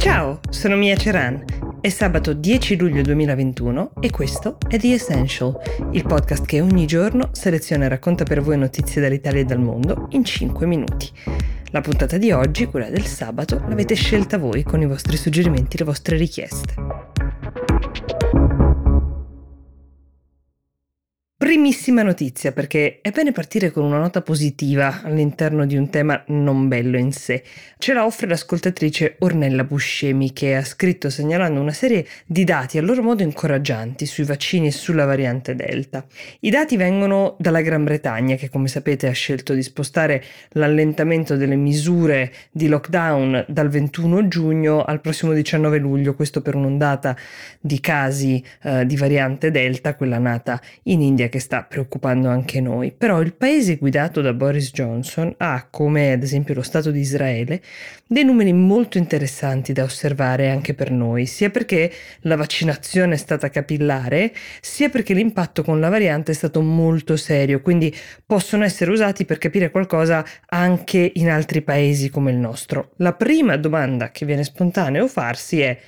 Ciao, sono Mia Ceran. È sabato 10 luglio 2021 e questo è The Essential, il podcast che ogni giorno seleziona e racconta per voi notizie dall'Italia e dal mondo in 5 minuti. La puntata di oggi, quella del sabato, l'avete scelta voi con i vostri suggerimenti e le vostre richieste. Primissima notizia perché è bene partire con una nota positiva all'interno di un tema non bello in sé. Ce la offre l'ascoltatrice Ornella Buscemi che ha scritto segnalando una serie di dati a loro modo incoraggianti sui vaccini e sulla variante Delta. I dati vengono dalla Gran Bretagna che come sapete ha scelto di spostare l'allentamento delle misure di lockdown dal 21 giugno al prossimo 19 luglio, questo per un'ondata di casi eh, di variante Delta, quella nata in India che sta preoccupando anche noi, però il paese guidato da Boris Johnson ha, come ad esempio lo Stato di Israele, dei numeri molto interessanti da osservare anche per noi, sia perché la vaccinazione è stata capillare, sia perché l'impatto con la variante è stato molto serio, quindi possono essere usati per capire qualcosa anche in altri paesi come il nostro. La prima domanda che viene spontaneo farsi è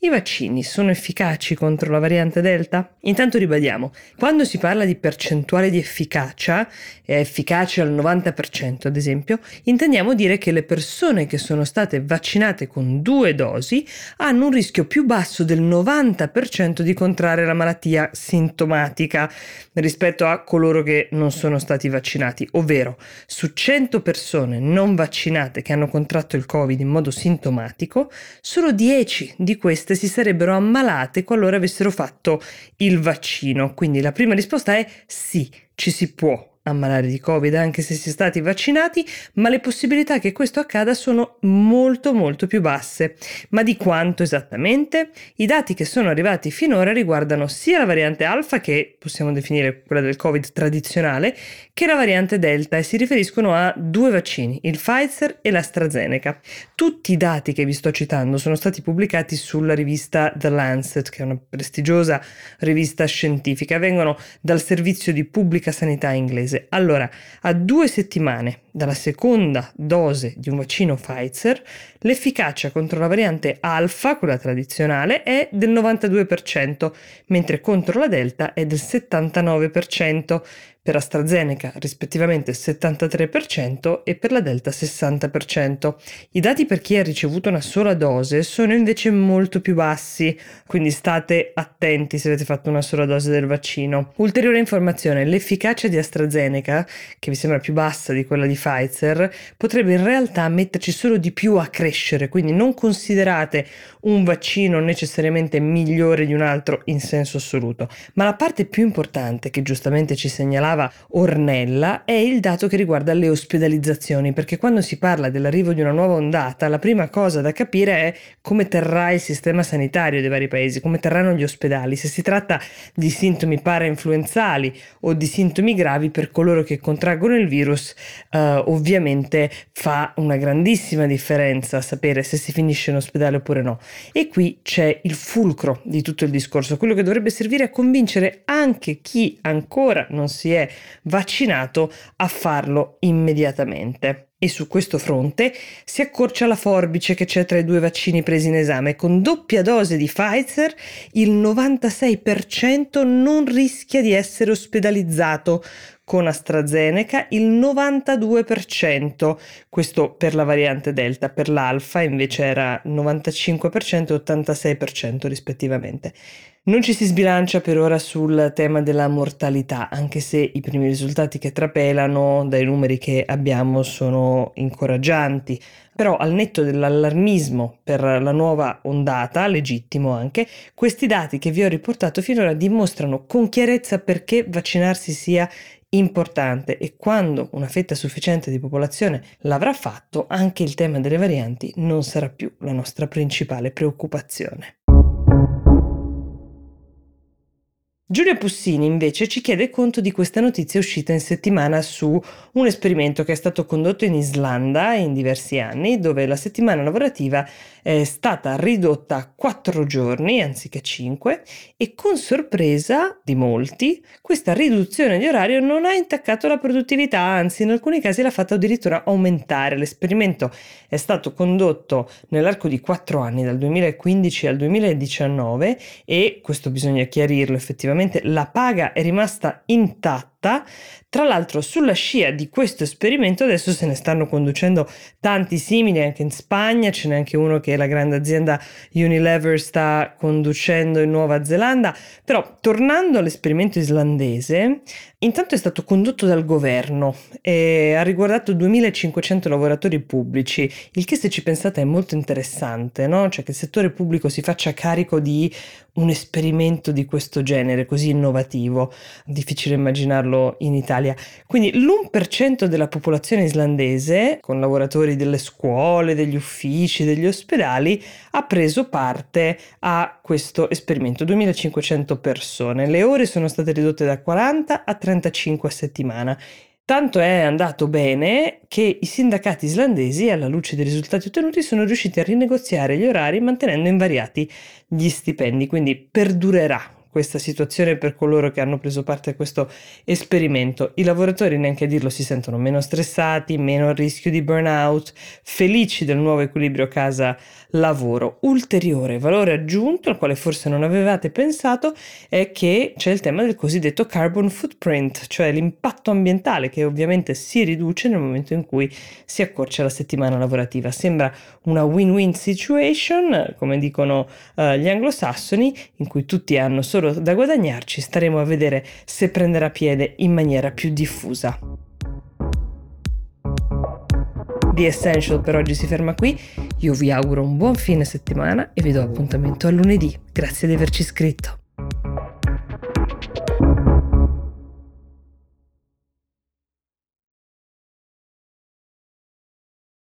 i vaccini sono efficaci contro la variante Delta? Intanto ribadiamo, quando si parla di percentuale di efficacia, è efficace al 90% ad esempio, intendiamo dire che le persone che sono state vaccinate con due dosi hanno un rischio più basso del 90% di contrarre la malattia sintomatica rispetto a coloro che non sono stati vaccinati, ovvero su 100 persone non vaccinate che hanno contratto il Covid in modo sintomatico, solo 10 di queste queste si sarebbero ammalate qualora avessero fatto il vaccino. Quindi la prima risposta è sì, ci si può ammalare di Covid anche se si è stati vaccinati, ma le possibilità che questo accada sono molto molto più basse. Ma di quanto esattamente? I dati che sono arrivati finora riguardano sia la variante alfa, che possiamo definire quella del Covid tradizionale, che la variante delta e si riferiscono a due vaccini, il Pfizer e l'AstraZeneca. Tutti i dati che vi sto citando sono stati pubblicati sulla rivista The Lancet, che è una prestigiosa rivista scientifica, vengono dal servizio di pubblica sanità inglese inglese. Allora, a due settimane dalla seconda dose di un vaccino Pfizer, l'efficacia contro la variante alfa, quella tradizionale, è del 92%, mentre contro la delta è del 79% per AstraZeneca rispettivamente 73% e per la Delta 60%. I dati per chi ha ricevuto una sola dose sono invece molto più bassi, quindi state attenti se avete fatto una sola dose del vaccino. Ulteriore informazione, l'efficacia di AstraZeneca, che vi sembra più bassa di quella di Pfizer, potrebbe in realtà metterci solo di più a crescere, quindi non considerate un vaccino necessariamente migliore di un altro in senso assoluto. Ma la parte più importante che giustamente ci segnalava segnalava Ornella è il dato che riguarda le ospedalizzazioni, perché quando si parla dell'arrivo di una nuova ondata, la prima cosa da capire è come terrà il sistema sanitario dei vari paesi, come terranno gli ospedali, se si tratta di sintomi parainfluenzali o di sintomi gravi per coloro che contraggono il virus, eh, ovviamente fa una grandissima differenza sapere se si finisce in ospedale oppure no. E qui c'è il fulcro di tutto il discorso, quello che dovrebbe servire a convincere anche chi ancora non si è vaccinato a farlo immediatamente. E su questo fronte si accorcia la forbice che c'è tra i due vaccini presi in esame. Con doppia dose di Pfizer il 96% non rischia di essere ospedalizzato, con AstraZeneca il 92%, questo per la variante Delta, per l'Alfa invece era 95% e 86% rispettivamente. Non ci si sbilancia per ora sul tema della mortalità, anche se i primi risultati che trapelano dai numeri che abbiamo sono incoraggianti. Però al netto dell'allarmismo per la nuova ondata, legittimo anche, questi dati che vi ho riportato finora dimostrano con chiarezza perché vaccinarsi sia importante e quando una fetta sufficiente di popolazione l'avrà fatto, anche il tema delle varianti non sarà più la nostra principale preoccupazione. Giulia Pussini invece ci chiede conto di questa notizia uscita in settimana su un esperimento che è stato condotto in Islanda in diversi anni, dove la settimana lavorativa è stata ridotta a quattro giorni anziché cinque e con sorpresa di molti questa riduzione di orario non ha intaccato la produttività, anzi in alcuni casi l'ha fatta addirittura aumentare. L'esperimento è stato condotto nell'arco di quattro anni, dal 2015 al 2019 e questo bisogna chiarirlo effettivamente effettivamente la paga è rimasta intatta. Tra l'altro sulla scia di questo esperimento adesso se ne stanno conducendo tanti simili anche in Spagna, ce n'è anche uno che la grande azienda Unilever sta conducendo in Nuova Zelanda, però tornando all'esperimento islandese, intanto è stato condotto dal governo e ha riguardato 2500 lavoratori pubblici, il che se ci pensate è molto interessante, no? Cioè che il settore pubblico si faccia carico di un esperimento di questo genere così innovativo, difficile immaginarlo in Italia. Quindi l'1% della popolazione islandese, con lavoratori delle scuole, degli uffici, degli ospedali, ha preso parte a questo esperimento, 2500 persone. Le ore sono state ridotte da 40 a 35 a settimana. Tanto è andato bene che i sindacati islandesi, alla luce dei risultati ottenuti, sono riusciti a rinegoziare gli orari mantenendo invariati gli stipendi, quindi perdurerà questa situazione per coloro che hanno preso parte a questo esperimento. I lavoratori, neanche a dirlo, si sentono meno stressati, meno a rischio di burnout, felici del nuovo equilibrio casa-lavoro. Ulteriore valore aggiunto, al quale forse non avevate pensato, è che c'è il tema del cosiddetto carbon footprint, cioè l'impatto ambientale che ovviamente si riduce nel momento in cui si accorcia la settimana lavorativa. Sembra una win-win situation, come dicono uh, gli anglosassoni, in cui tutti hanno solo solo da guadagnarci, staremo a vedere se prenderà piede in maniera più diffusa. The Essential per oggi si ferma qui, io vi auguro un buon fine settimana e vi do appuntamento a lunedì. Grazie di averci iscritto.